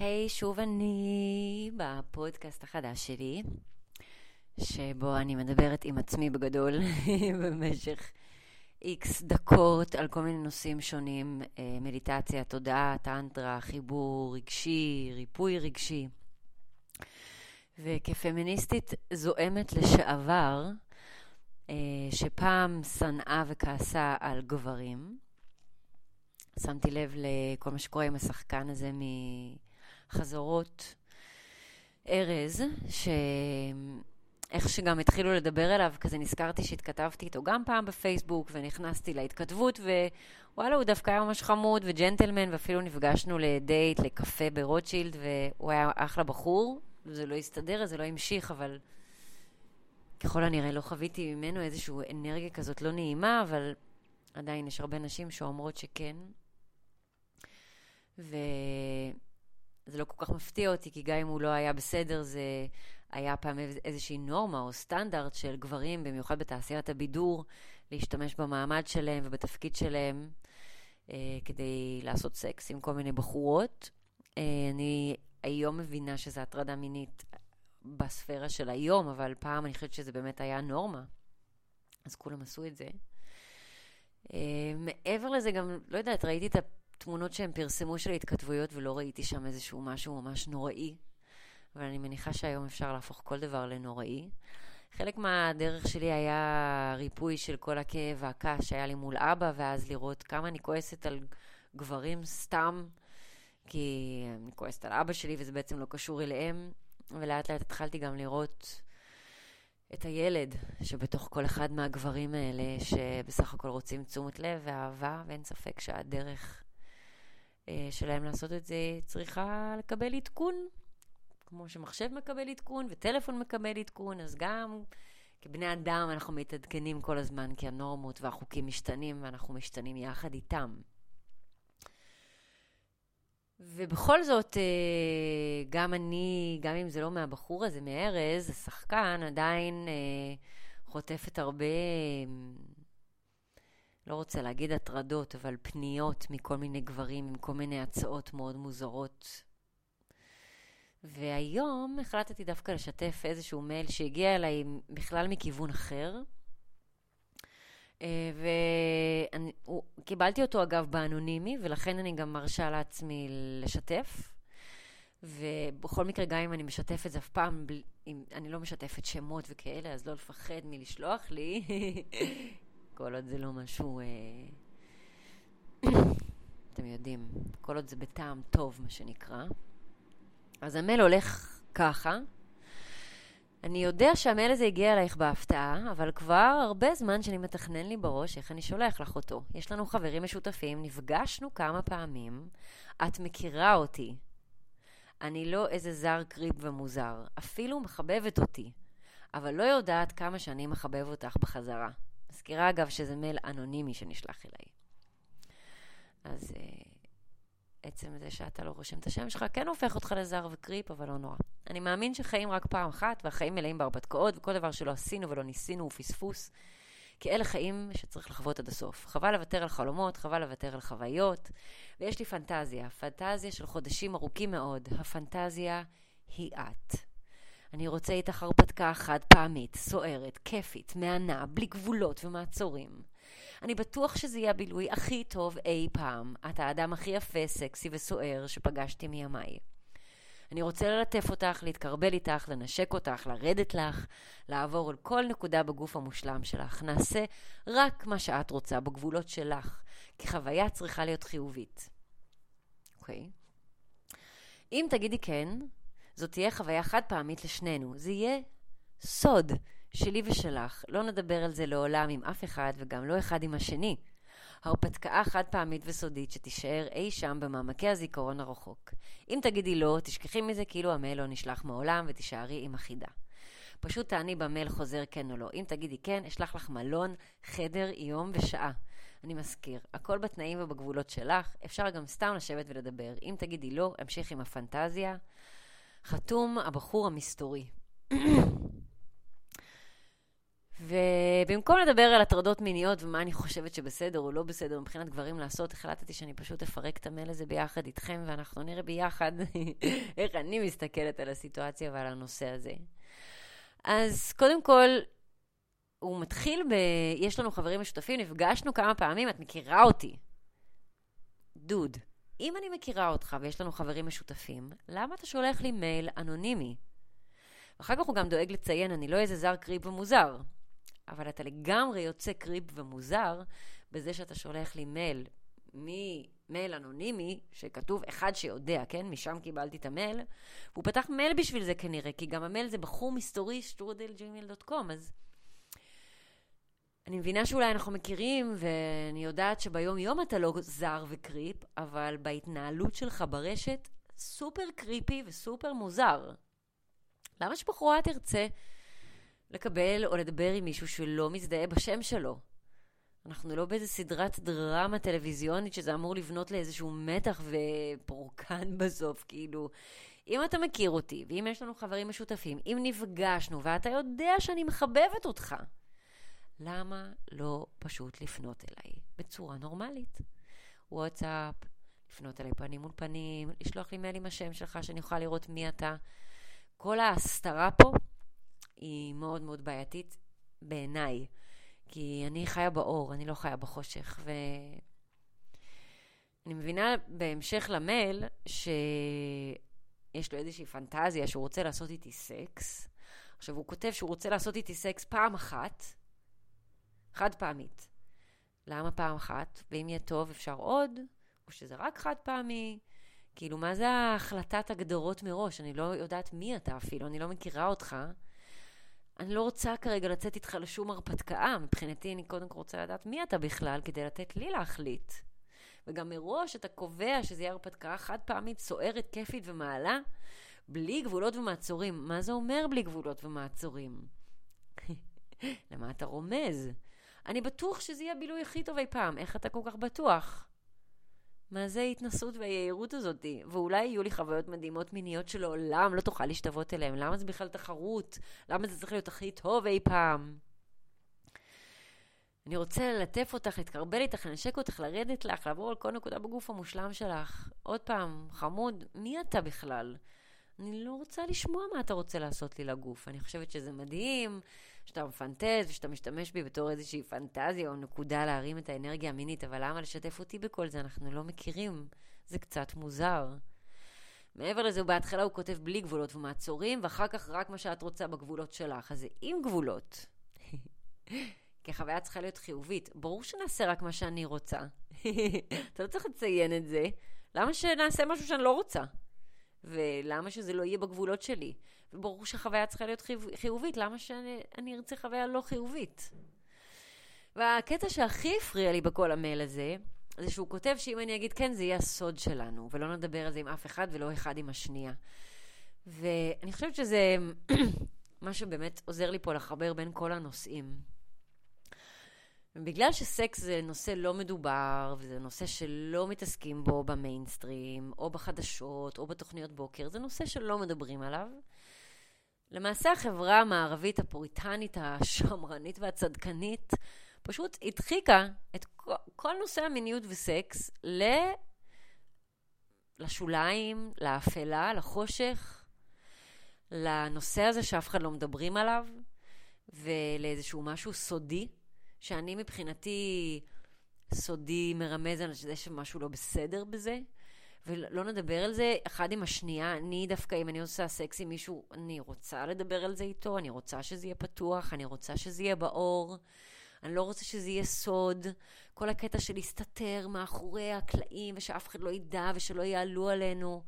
היי, hey, שוב אני בפודקאסט החדש שלי, שבו אני מדברת עם עצמי בגדול במשך איקס דקות על כל מיני נושאים שונים, אה, מדיטציה, תודעה, טנטרה, חיבור רגשי, ריפוי רגשי. וכפמיניסטית זועמת לשעבר, אה, שפעם שנאה וכעסה על גברים, שמתי לב לכל מה שקורה עם השחקן הזה מחזרות ארז, שאיך שגם התחילו לדבר אליו, כזה נזכרתי שהתכתבתי איתו גם פעם בפייסבוק, ונכנסתי להתכתבות, ווואלה, הוא דווקא היה ממש חמוד וג'נטלמן, ואפילו נפגשנו לדייט, לקפה ברוטשילד, והוא היה אחלה בחור. זה לא הסתדר, זה לא המשיך, אבל ככל הנראה לא חוויתי ממנו איזושהי אנרגיה כזאת לא נעימה, אבל עדיין יש הרבה נשים שאומרות שכן. וזה לא כל כך מפתיע אותי, כי גם אם הוא לא היה בסדר, זה היה פעם איזושהי נורמה או סטנדרט של גברים, במיוחד בתעשיית הבידור, להשתמש במעמד שלהם ובתפקיד שלהם אה, כדי לעשות סקס עם כל מיני בחורות. אה, אני היום מבינה שזו הטרדה מינית בספירה של היום, אבל פעם אני חושבת שזה באמת היה נורמה. אז כולם עשו את זה. Uh, מעבר לזה גם, לא יודעת, ראיתי את התמונות שהם פרסמו של ההתכתבויות ולא ראיתי שם איזשהו משהו ממש נוראי, אבל אני מניחה שהיום אפשר להפוך כל דבר לנוראי. חלק מהדרך שלי היה ריפוי של כל הכאב והכעס שהיה לי מול אבא, ואז לראות כמה אני כועסת על גברים סתם, כי אני כועסת על אבא שלי וזה בעצם לא קשור אליהם, ולאט לאט התחלתי גם לראות את הילד שבתוך כל אחד מהגברים האלה, שבסך הכל רוצים תשומת לב ואהבה, ואין ספק שהדרך שלהם לעשות את זה צריכה לקבל עדכון. כמו שמחשב מקבל עדכון וטלפון מקבל עדכון, אז גם כבני אדם אנחנו מתעדכנים כל הזמן, כי הנורמות והחוקים משתנים ואנחנו משתנים יחד איתם. ובכל זאת, אה, גם אני, גם אם זה לא מהבחור הזה, מארז, השחקן, עדיין אה, חוטפת הרבה, לא רוצה להגיד הטרדות, אבל פניות מכל מיני גברים עם כל מיני הצעות מאוד מוזרות. והיום החלטתי דווקא לשתף איזשהו מייל שהגיע אליי בכלל מכיוון אחר. אה, וקיבלתי אותו אגב באנונימי, ולכן אני גם מרשה לעצמי לשתף. ובכל מקרה, גם אם אני משתפת זה אף פעם, אם אני לא משתפת שמות וכאלה, אז לא לפחד מלשלוח לי, כל עוד זה לא משהו... אה, אתם יודעים, כל עוד זה בטעם טוב, מה שנקרא. אז המייל הולך ככה. אני יודע שהמייל הזה הגיע אלייך בהפתעה, אבל כבר הרבה זמן שאני מתכנן לי בראש איך אני שולח לך אותו. יש לנו חברים משותפים, נפגשנו כמה פעמים, את מכירה אותי. אני לא איזה זר קריפ ומוזר, אפילו מחבבת אותי, אבל לא יודעת כמה שאני מחבב אותך בחזרה. מזכירה אגב שזה מייל אנונימי שנשלח אליי. אז uh, עצם זה שאתה לא רושם את השם שלך כן הופך אותך לזר וקריפ, אבל לא נורא. אני מאמין שחיים רק פעם אחת, והחיים מלאים בהרפתקאות, וכל דבר שלא עשינו ולא ניסינו הוא פספוס. כי אלה חיים שצריך לחוות עד הסוף. חבל לוותר על חלומות, חבל לוותר על חוויות. ויש לי פנטזיה, פנטזיה של חודשים ארוכים מאוד. הפנטזיה היא את. אני רוצה איתך הרפתקה חד פעמית, סוערת, כיפית, מהנה, בלי גבולות ומעצורים. אני בטוח שזה יהיה הבילוי הכי טוב אי פעם. את האדם הכי יפה, סקסי וסוער שפגשתי מימיי. אני רוצה ללטף אותך, להתקרבל איתך, לנשק אותך, לרדת לך, לעבור על כל נקודה בגוף המושלם שלך. נעשה רק מה שאת רוצה, בגבולות שלך, כי חוויה צריכה להיות חיובית. אוקיי? Okay. אם תגידי כן, זאת תהיה חוויה חד פעמית לשנינו. זה יהיה סוד שלי ושלך. לא נדבר על זה לעולם עם אף אחד וגם לא אחד עם השני. הרפתקה חד פעמית וסודית שתישאר אי שם במעמקי הזיכרון הרחוק. אם תגידי לא, תשכחי מזה כאילו המייל לא נשלח מעולם ותישארי עם החידה. פשוט תעני במייל חוזר כן או לא. אם תגידי כן, אשלח לך מלון, חדר, יום ושעה. אני מזכיר, הכל בתנאים ובגבולות שלך, אפשר גם סתם לשבת ולדבר. אם תגידי לא, אמשיך עם הפנטזיה. חתום הבחור המסתורי. ובמקום לדבר על הטרדות מיניות ומה אני חושבת שבסדר או לא בסדר מבחינת גברים לעשות, החלטתי שאני פשוט אפרק את המייל הזה ביחד איתכם, ואנחנו נראה ביחד איך אני מסתכלת על הסיטואציה ועל הנושא הזה. אז קודם כל, הוא מתחיל ב... יש לנו חברים משותפים, נפגשנו כמה פעמים, את מכירה אותי. דוד, אם אני מכירה אותך ויש לנו חברים משותפים, למה אתה שולח לי מייל אנונימי? אחר כך הוא גם דואג לציין, אני לא איזה זר creep ומוזר. אבל אתה לגמרי יוצא creep ומוזר בזה שאתה שולח לי מייל ממייל אנונימי, שכתוב אחד שיודע, כן? משם קיבלתי את המייל. והוא פתח מייל בשביל זה כנראה, כי גם המייל זה בחור מסתורי, שטרודל gmail.com, אז... אני מבינה שאולי אנחנו מכירים, ואני יודעת שביום יום אתה לא זר ו creep, אבל בהתנהלות שלך ברשת, super creepy ו super מוזר. למה שבחורה תרצה לקבל או לדבר עם מישהו שלא מזדהה בשם שלו? אנחנו לא באיזה סדרת דרמה טלוויזיונית שזה אמור לבנות לאיזשהו מתח ופורקן בסוף, כאילו. אם אתה מכיר אותי, ואם יש לנו חברים משותפים, אם נפגשנו ואתה יודע שאני מחבבת אותך, למה לא פשוט לפנות אליי בצורה נורמלית? וואטסאפ, לפנות אליי פנים מול פנים, לשלוח לי מייל עם השם שלך שאני אוכל לראות מי אתה. כל ההסתרה פה היא מאוד מאוד בעייתית בעיניי, כי אני חיה באור, אני לא חיה בחושך, ואני מבינה בהמשך למייל שיש לו איזושהי פנטזיה שהוא רוצה לעשות איתי סקס. עכשיו, הוא כותב שהוא רוצה לעשות איתי סקס פעם אחת, חד פעמית. למה פעם אחת? ואם יהיה טוב אפשר עוד? או שזה רק חד פעמי? כאילו, מה זה ההחלטת הגדרות מראש? אני לא יודעת מי אתה אפילו, אני לא מכירה אותך. אני לא רוצה כרגע לצאת איתך לשום הרפתקה. מבחינתי, אני קודם כל רוצה לדעת מי אתה בכלל, כדי לתת לי להחליט. וגם מראש אתה קובע שזה יהיה הרפתקה חד פעמית, סוערת, כיפית ומעלה, בלי גבולות ומעצורים. מה זה אומר בלי גבולות ומעצורים? למה אתה רומז? אני בטוח שזה יהיה הבילוי הכי טוב אי פעם. איך אתה כל כך בטוח? מה זה ההתנסות והיהירות הזאת? ואולי יהיו לי חוויות מדהימות מיניות שלעולם לא תוכל להשתוות אליהן. למה זה בכלל תחרות? למה זה צריך להיות הכי טוב אי פעם? אני רוצה ללטף אותך, להתקרבל איתך, לנשק אותך, לרדת לך, לעבור על כל נקודה בגוף המושלם שלך. עוד פעם, חמוד, מי אתה בכלל? אני לא רוצה לשמוע מה אתה רוצה לעשות לי לגוף. אני חושבת שזה מדהים, שאתה מפנטז ושאתה משתמש בי בתור איזושהי פנטזיה או נקודה להרים את האנרגיה המינית, אבל למה לשתף אותי בכל זה? אנחנו לא מכירים. זה קצת מוזר. מעבר לזה, בהתחלה הוא כותב בלי גבולות ומעצורים, ואחר כך רק מה שאת רוצה בגבולות שלך. אז זה עם גבולות. כי החוויה צריכה להיות חיובית. ברור שנעשה רק מה שאני רוצה. אתה לא צריך לציין את זה. למה שנעשה משהו שאני לא רוצה? ולמה שזה לא יהיה בגבולות שלי? וברור שהחוויה צריכה להיות חיובית, למה שאני ארצה חוויה לא חיובית? והקטע שהכי הפריע לי בכל המייל הזה, זה שהוא כותב שאם אני אגיד כן, זה יהיה הסוד שלנו, ולא נדבר על זה עם אף אחד ולא אחד עם השנייה. ואני חושבת שזה מה שבאמת עוזר לי פה לחבר בין כל הנושאים. ובגלל שסקס זה נושא לא מדובר, וזה נושא שלא מתעסקים בו במיינסטרים, או בחדשות, או בתוכניות בוקר, זה נושא שלא מדברים עליו. למעשה החברה המערבית הפוריטנית, השמרנית והצדקנית, פשוט הדחיקה את כל, כל נושא המיניות וסקס ל... לשוליים, לאפלה, לחושך, לנושא הזה שאף אחד לא מדברים עליו, ולאיזשהו משהו סודי. שאני מבחינתי סודי מרמז על זה שמשהו לא בסדר בזה, ולא נדבר על זה אחד עם השנייה. אני דווקא, אם אני עושה סקס עם מישהו, אני רוצה לדבר על זה איתו, אני רוצה שזה יהיה פתוח, אני רוצה שזה יהיה באור. אני לא רוצה שזה יהיה סוד. כל הקטע של להסתתר מאחורי הקלעים, ושאף אחד לא ידע ושלא יעלו עלינו.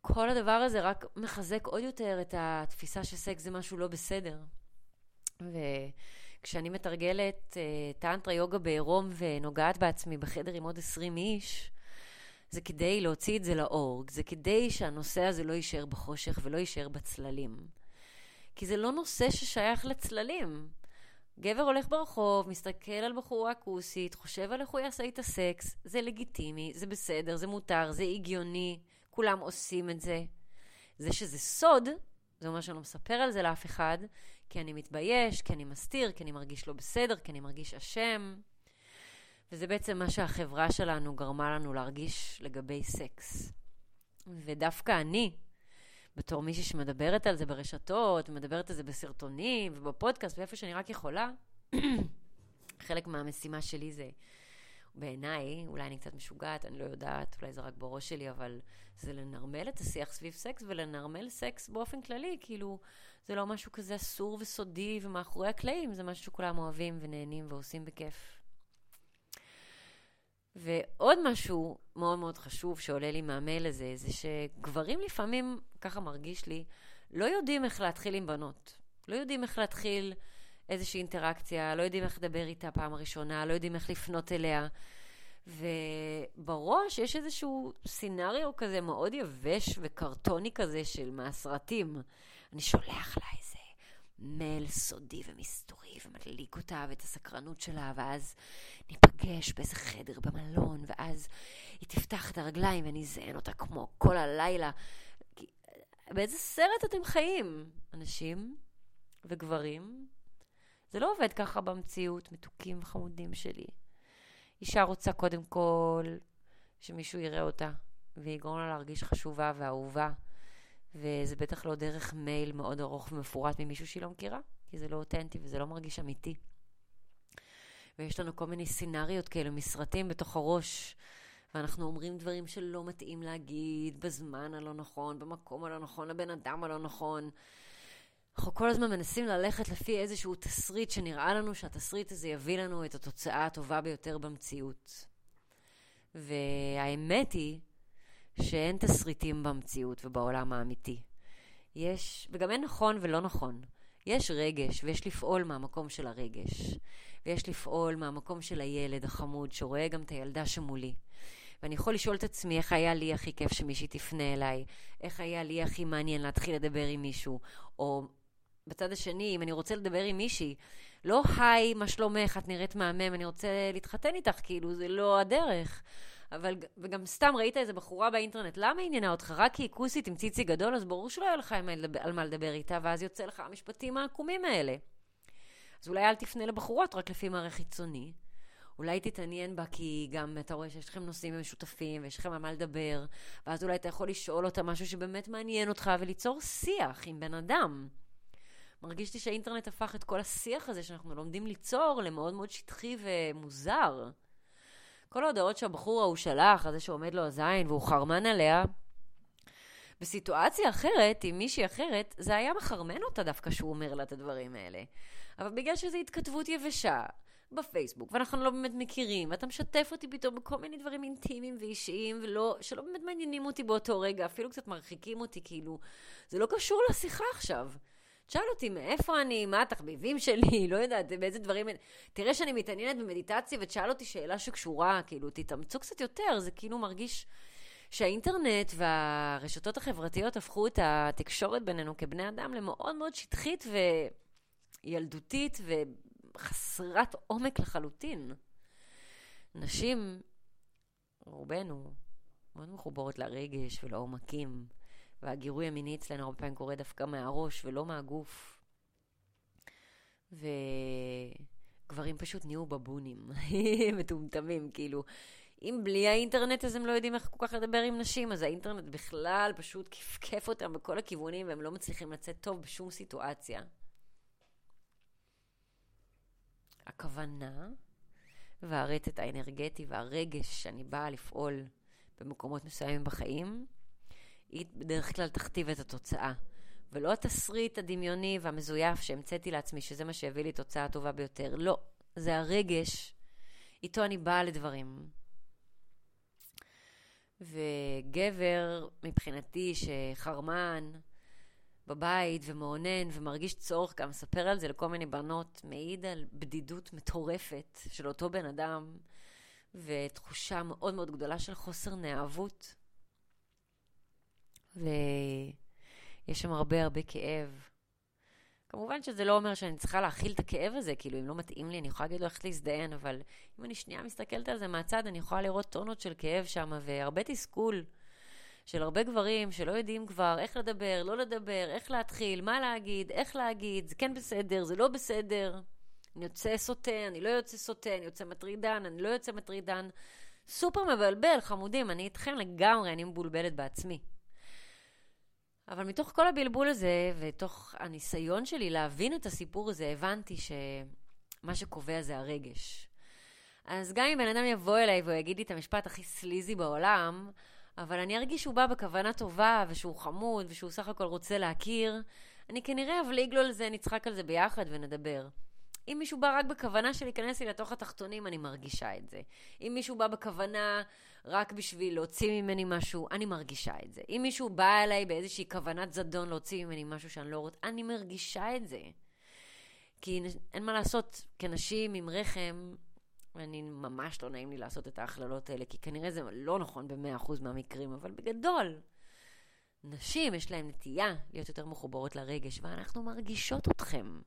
כל הדבר הזה רק מחזק עוד יותר את התפיסה שסקס זה משהו לא בסדר. וכשאני מתרגלת uh, טנטרה יוגה בעירום ונוגעת בעצמי בחדר עם עוד 20 איש, זה כדי להוציא את זה לאור, זה כדי שהנושא הזה לא יישאר בחושך ולא יישאר בצללים. כי זה לא נושא ששייך לצללים. גבר הולך ברחוב, מסתכל על בחורה כוסית, חושב על איך הוא יעשה איתה סקס, זה לגיטימי, זה בסדר, זה מותר, זה הגיוני, כולם עושים את זה. זה שזה סוד, זה אומר שאני לא מספר על זה לאף אחד, כי אני מתבייש, כי אני מסתיר, כי אני מרגיש לא בסדר, כי אני מרגיש אשם. וזה בעצם מה שהחברה שלנו גרמה לנו להרגיש לגבי סקס. ודווקא אני, בתור מישהי שמדברת על זה ברשתות, מדברת על זה בסרטונים ובפודקאסט ואיפה שאני רק יכולה, חלק מהמשימה שלי זה, בעיניי, אולי אני קצת משוגעת, אני לא יודעת, אולי זה רק בראש שלי, אבל זה לנרמל את השיח סביב סקס ולנרמל סקס באופן כללי, כאילו, זה לא משהו כזה אסור וסודי ומאחורי הקלעים, זה משהו שכולם אוהבים ונהנים ועושים בכיף. ועוד משהו מאוד מאוד חשוב שעולה לי מהמייל הזה, זה שגברים לפעמים, ככה מרגיש לי, לא יודעים איך להתחיל עם בנות. לא יודעים איך להתחיל איזושהי אינטראקציה, לא יודעים איך לדבר איתה פעם ראשונה, לא יודעים איך לפנות אליה. ובראש יש איזשהו סינריו כזה מאוד יבש וקרטוני כזה של מהסרטים. אני שולח לה איזה מייל סודי ומסתורי ומדליק אותה ואת הסקרנות שלה, ואז ניפגש באיזה חדר במלון, ואז היא תפתח את הרגליים ואני אזיין אותה כמו כל הלילה. באיזה סרט אתם חיים, אנשים וגברים? זה לא עובד ככה במציאות, מתוקים וחמודים שלי. אישה רוצה קודם כל שמישהו יראה אותה, ויגרום לה להרגיש חשובה ואהובה. וזה בטח לא דרך מייל מאוד ארוך ומפורט ממישהו שהיא לא מכירה, כי זה לא אותנטי וזה לא מרגיש אמיתי. ויש לנו כל מיני סינריות כאלה מסרטים בתוך הראש, ואנחנו אומרים דברים שלא מתאים להגיד בזמן הלא נכון, במקום הלא נכון, לבן אדם הלא נכון. אנחנו כל הזמן מנסים ללכת לפי איזשהו תסריט שנראה לנו שהתסריט הזה יביא לנו את התוצאה הטובה ביותר במציאות. והאמת היא שאין תסריטים במציאות ובעולם האמיתי. יש, וגם אין נכון ולא נכון. יש רגש, ויש לפעול מהמקום של הרגש. ויש לפעול מהמקום של הילד החמוד, שרואה גם את הילדה שמולי. ואני יכול לשאול את עצמי איך היה לי הכי כיף שמישהי תפנה אליי, איך היה לי הכי מעניין להתחיל לדבר עם מישהו, או בצד השני, אם אני רוצה לדבר עם מישהי, לא היי, מה שלומך, את נראית מהמם, אני רוצה להתחתן איתך, כאילו, זה לא הדרך. אבל, וגם סתם ראית איזה בחורה באינטרנט, למה עניינה אותך? רק כי היא כוסית עם ציצי גדול, אז ברור שלא יהיה לך על מה לדבר איתה, ואז יוצא לך המשפטים העקומים האלה. אז אולי אל תפנה לבחורות רק לפי מראה חיצוני. אולי תתעניין בה כי גם אתה רואה שיש לכם נושאים משותפים ויש לכם על מה לדבר, ואז אולי אתה יכול לשאול אותה משהו שבאמת מעניין אותך וליצור שיח עם בן אדם. מרגיש לי שהאינטרנט הפך את כל השיח הזה שאנחנו לומדים ליצור למאוד מאוד שטחי ומוזר. כל ההודעות שהבחור ההוא שלח, הזה שעומד לו הזין והוא חרמן עליה, בסיטואציה אחרת, עם מישהי אחרת, זה היה מחרמן אותה דווקא שהוא אומר לה את הדברים האלה. אבל בגלל שזו התכתבות יבשה בפייסבוק, ואנחנו לא באמת מכירים, ואתה משתף אותי פתאום בכל מיני דברים אינטימיים ואישיים, ולא, שלא באמת מעניינים אותי באותו רגע, אפילו קצת מרחיקים אותי, כאילו, זה לא קשור לשיחה עכשיו. תשאל אותי מאיפה אני, מה התחביבים שלי, לא יודעת, באיזה דברים... תראה שאני מתעניינת במדיטציה ותשאל אותי שאלה שקשורה, כאילו, תתאמצו קצת יותר, זה כאילו מרגיש שהאינטרנט והרשתות החברתיות הפכו את התקשורת בינינו כבני אדם למאוד מאוד שטחית וילדותית וחסרת עומק לחלוטין. נשים, רובנו, מאוד מחוברות לרגש ולעומקים. והגירוי המיני אצלנו הרבה פעמים קורה דווקא מהראש ולא מהגוף. וגברים פשוט נהיו בבונים, מטומטמים, כאילו. אם בלי האינטרנט אז הם לא יודעים איך כל כך לדבר עם נשים, אז האינטרנט בכלל פשוט כפכף אותם בכל הכיוונים והם לא מצליחים לצאת טוב בשום סיטואציה. הכוונה והרטט האנרגטי והרגש שאני באה לפעול במקומות מסוימים בחיים, היא בדרך כלל תכתיב את התוצאה. ולא התסריט הדמיוני והמזויף שהמצאתי לעצמי, שזה מה שהביא לי תוצאה הטובה ביותר. לא, זה הרגש, איתו אני באה לדברים. וגבר, מבחינתי, שחרמן בבית ומאונן ומרגיש צורך, גם מספר על זה לכל מיני בנות, מעיד על בדידות מטורפת של אותו בן אדם, ותחושה מאוד מאוד גדולה של חוסר נאהבות. ויש שם הרבה הרבה כאב. כמובן שזה לא אומר שאני צריכה להכיל את הכאב הזה, כאילו אם לא מתאים לי אני יכולה להגיד לו איך להזדיין, אבל אם אני שנייה מסתכלת על זה מהצד, אני יכולה לראות טונות של כאב שם והרבה תסכול. של הרבה גברים שלא יודעים כבר איך לדבר, לא לדבר, איך להתחיל, מה להגיד, איך להגיד, זה כן בסדר, זה לא בסדר. אני יוצא סוטה, אני לא יוצא סוטה, אני יוצא מטרידן, אני לא יוצא מטרידן. סופר מבלבל, חמודים, אני איתכם לגמרי, אני מבולבלת בעצמי. אבל מתוך כל הבלבול הזה, ותוך הניסיון שלי להבין את הסיפור הזה, הבנתי שמה שקובע זה הרגש. אז גם אם בן אדם יבוא אליי והוא יגיד לי את המשפט הכי סליזי בעולם, אבל אני ארגיש שהוא בא בכוונה טובה, ושהוא חמוד, ושהוא סך הכל רוצה להכיר, אני כנראה אבליג לו על זה, נצחק על זה ביחד ונדבר. אם מישהו בא רק בכוונה של להיכנס לי לתוך התחתונים, אני מרגישה את זה. אם מישהו בא בכוונה רק בשביל להוציא ממני משהו, אני מרגישה את זה. אם מישהו בא אליי באיזושהי כוונת זדון להוציא ממני משהו שאני לא רוצה, אני מרגישה את זה. כי אין מה לעשות, כנשים עם רחם, אני ממש לא נעים לי לעשות את ההכללות האלה, כי כנראה זה לא נכון ב-100% מהמקרים, אבל בגדול, נשים יש להן נטייה להיות יותר מחוברות לרגש, ואנחנו מרגישות אתכם.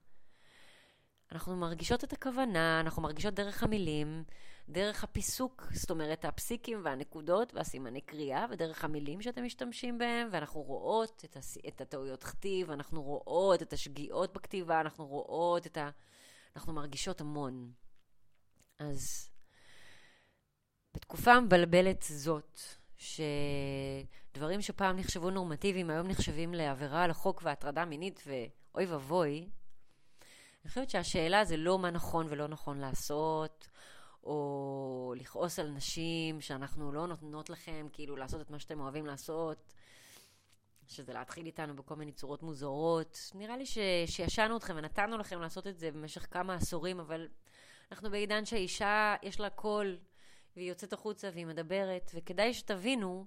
אנחנו מרגישות את הכוונה, אנחנו מרגישות דרך המילים, דרך הפיסוק, זאת אומרת, הפסיקים והנקודות והסימני קריאה, ודרך המילים שאתם משתמשים בהם, ואנחנו רואות את, הס... את הטעויות כתיב, אנחנו רואות את השגיאות בכתיבה, אנחנו רואות את ה... אנחנו מרגישות המון. אז בתקופה המבלבלת זאת, שדברים שפעם נחשבו נורמטיביים, היום נחשבים לעבירה על החוק והטרדה מינית, ואוי ואבוי, אני חושבת שהשאלה זה לא מה נכון ולא נכון לעשות, או לכעוס על נשים שאנחנו לא נותנות לכם כאילו לעשות את מה שאתם אוהבים לעשות, שזה להתחיל איתנו בכל מיני צורות מוזרות. נראה לי ש... שישנו אתכם ונתנו לכם לעשות את זה במשך כמה עשורים, אבל אנחנו בעידן שהאישה יש לה קול, והיא יוצאת החוצה והיא מדברת, וכדאי שתבינו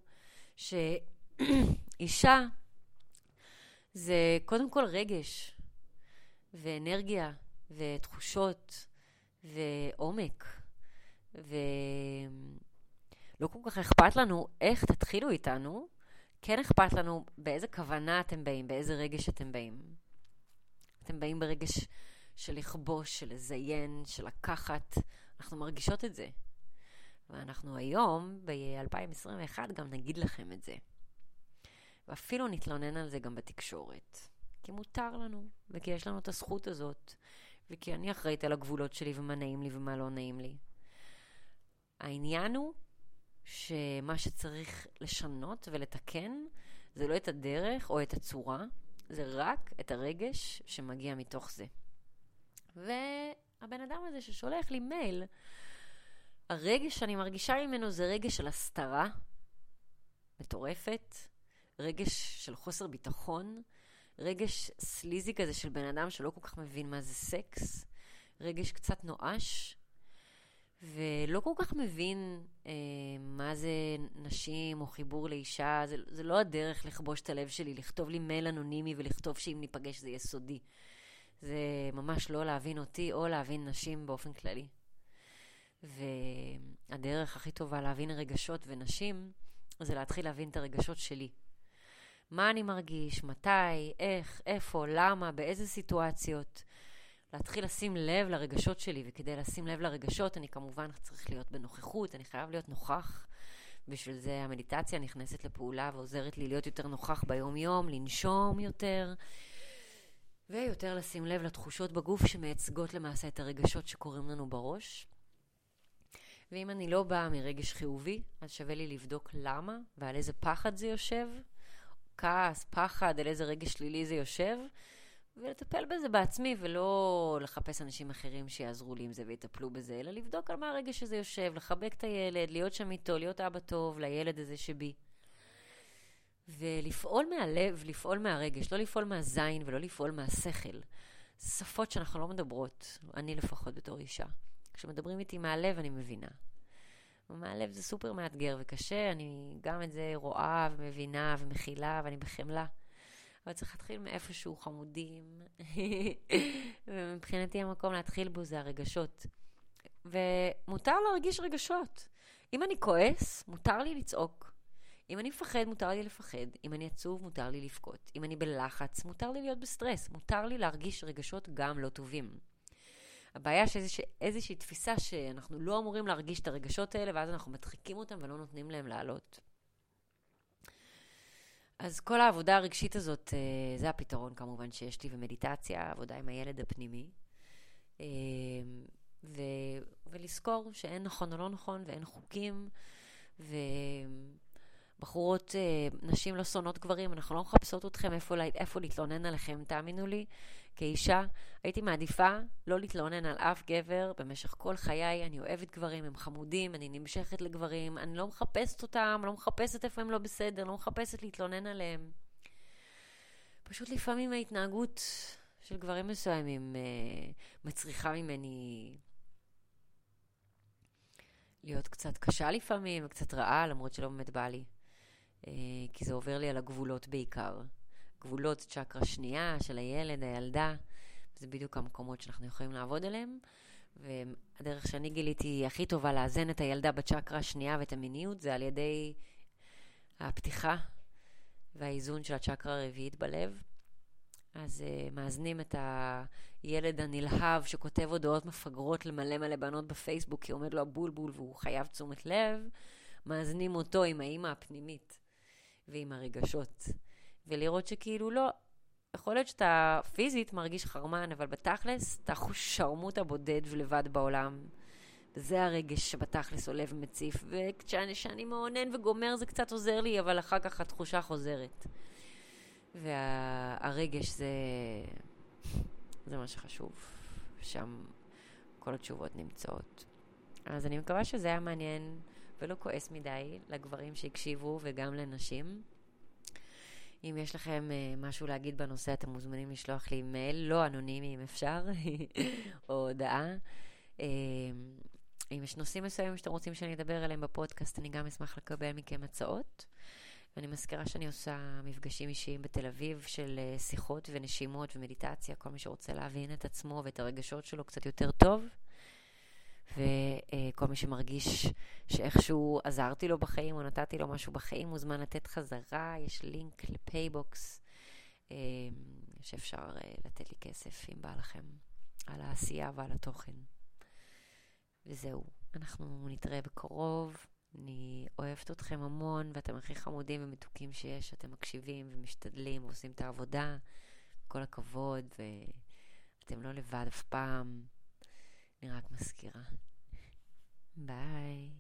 שאישה זה קודם כל רגש, ואנרגיה, ותחושות, ועומק, ולא כל כך אכפת לנו איך תתחילו איתנו, כן אכפת לנו באיזה כוונה אתם באים, באיזה רגש אתם באים. אתם באים ברגש של לכבוש, של לזיין, של לקחת, אנחנו מרגישות את זה. ואנחנו היום, ב-2021, גם נגיד לכם את זה. ואפילו נתלונן על זה גם בתקשורת. כי מותר לנו, וכי יש לנו את הזכות הזאת, וכי אני אחראית על הגבולות שלי ומה נעים לי ומה לא נעים לי. העניין הוא שמה שצריך לשנות ולתקן זה לא את הדרך או את הצורה, זה רק את הרגש שמגיע מתוך זה. והבן אדם הזה ששולח לי מייל, הרגש שאני מרגישה ממנו זה רגש של הסתרה מטורפת, רגש של חוסר ביטחון, רגש סליזי כזה של בן אדם שלא כל כך מבין מה זה סקס, רגש קצת נואש, ולא כל כך מבין אה, מה זה נשים או חיבור לאישה, זה, זה לא הדרך לכבוש את הלב שלי, לכתוב לי מייל אנונימי ולכתוב שאם ניפגש זה יהיה סודי. זה ממש לא להבין אותי או להבין נשים באופן כללי. והדרך הכי טובה להבין רגשות ונשים זה להתחיל להבין את הרגשות שלי. מה אני מרגיש, מתי, איך, איפה, למה, באיזה סיטואציות. להתחיל לשים לב לרגשות שלי, וכדי לשים לב לרגשות אני כמובן צריך להיות בנוכחות, אני חייב להיות נוכח. בשביל זה המדיטציה נכנסת לפעולה ועוזרת לי להיות יותר נוכח ביום-יום, לנשום יותר, ויותר לשים לב לתחושות בגוף שמייצגות למעשה את הרגשות שקורים לנו בראש. ואם אני לא באה מרגש חיובי, אז שווה לי לבדוק למה ועל איזה פחד זה יושב, כעס, פחד, על איזה רגש שלילי זה יושב, ולטפל בזה בעצמי, ולא לחפש אנשים אחרים שיעזרו לי עם זה ויטפלו בזה, אלא לבדוק על מה הרגש שזה יושב, לחבק את הילד, להיות שם איתו, להיות אבא טוב לילד הזה שבי. ולפעול מהלב, לפעול מהרגש, לא לפעול מהזין ולא לפעול מהשכל. שפות שאנחנו לא מדברות, אני לפחות בתור אישה. כשמדברים איתי מהלב אני מבינה. מהלב זה סופר מאתגר וקשה, אני גם את זה רואה ומבינה ומכילה ואני בחמלה. אבל צריך להתחיל מאיפשהו חמודים, ומבחינתי המקום להתחיל בו זה הרגשות. ומותר להרגיש רגשות. אם אני כועס, מותר לי לצעוק. אם אני מפחד, מותר לי לפחד. אם אני עצוב, מותר לי לבכות. אם אני בלחץ, מותר לי להיות בסטרס. מותר לי להרגיש רגשות גם לא טובים. הבעיה שאיזושהי איזושה, תפיסה שאנחנו לא אמורים להרגיש את הרגשות האלה, ואז אנחנו מדחיקים אותם ולא נותנים להם לעלות. אז כל העבודה הרגשית הזאת, אה, זה הפתרון כמובן שיש לי, ומדיטציה, עבודה עם הילד הפנימי. אה, ו, ולזכור שאין נכון או לא נכון, ואין חוקים, ובחורות, אה, נשים לא שונאות גברים, אנחנו לא מחפשות אתכם איפה, איפה להתלונן עליכם, תאמינו לי. כאישה, הייתי מעדיפה לא להתלונן על אף גבר במשך כל חיי. אני אוהבת גברים, הם חמודים, אני נמשכת לגברים, אני לא מחפשת אותם, לא מחפשת איפה הם לא בסדר, לא מחפשת להתלונן עליהם. פשוט לפעמים ההתנהגות של גברים מסוימים אה, מצריכה ממני להיות קצת קשה לפעמים, וקצת רעה, למרות שלא באמת בא לי. אה, כי זה עובר לי על הגבולות בעיקר. גבולות צ'קרה שנייה של הילד, הילדה, זה בדיוק המקומות שאנחנו יכולים לעבוד עליהם. והדרך שאני גיליתי הכי טובה לאזן את הילדה בצ'קרה השנייה ואת המיניות זה על ידי הפתיחה והאיזון של הצ'קרה הרביעית בלב. אז uh, מאזנים את הילד הנלהב שכותב הודעות מפגרות למלא מלא בנות בפייסבוק כי עומד לו הבולבול והוא חייב תשומת לב, מאזנים אותו עם האימא הפנימית ועם הרגשות. ולראות שכאילו לא, יכול להיות שאתה פיזית מרגיש חרמן, אבל בתכלס אתה שרמוטה בודד ולבד בעולם. וזה הרגש שבתכלס עולה ומציף, וכשאני מאונן וגומר זה קצת עוזר לי, אבל אחר כך התחושה חוזרת. והרגש זה, זה מה שחשוב, שם כל התשובות נמצאות. אז אני מקווה שזה היה מעניין ולא כועס מדי לגברים שהקשיבו וגם לנשים. אם יש לכם uh, משהו להגיד בנושא, אתם מוזמנים לשלוח לי מייל, לא אנונימי אם אפשר, או הודעה. Uh, אם יש נושאים מסוימים שאתם רוצים שאני אדבר עליהם בפודקאסט, אני גם אשמח לקבל מכם הצעות. ואני מזכירה שאני עושה מפגשים אישיים בתל אביב של uh, שיחות ונשימות ומדיטציה, כל מי שרוצה להבין את עצמו ואת הרגשות שלו קצת יותר טוב. וכל מי שמרגיש שאיכשהו עזרתי לו בחיים או נתתי לו משהו בחיים, מוזמן לתת חזרה, יש לינק לפייבוקס אה, שאפשר אה, לתת לי כסף אם בא לכם על העשייה ועל התוכן. וזהו, אנחנו נתראה בקרוב. אני אוהבת אתכם המון, ואתם הכי חמודים ומתוקים שיש, אתם מקשיבים ומשתדלים ועושים את העבודה. כל הכבוד, ואתם לא לבד אף פעם. אני רק מזכירה. ביי.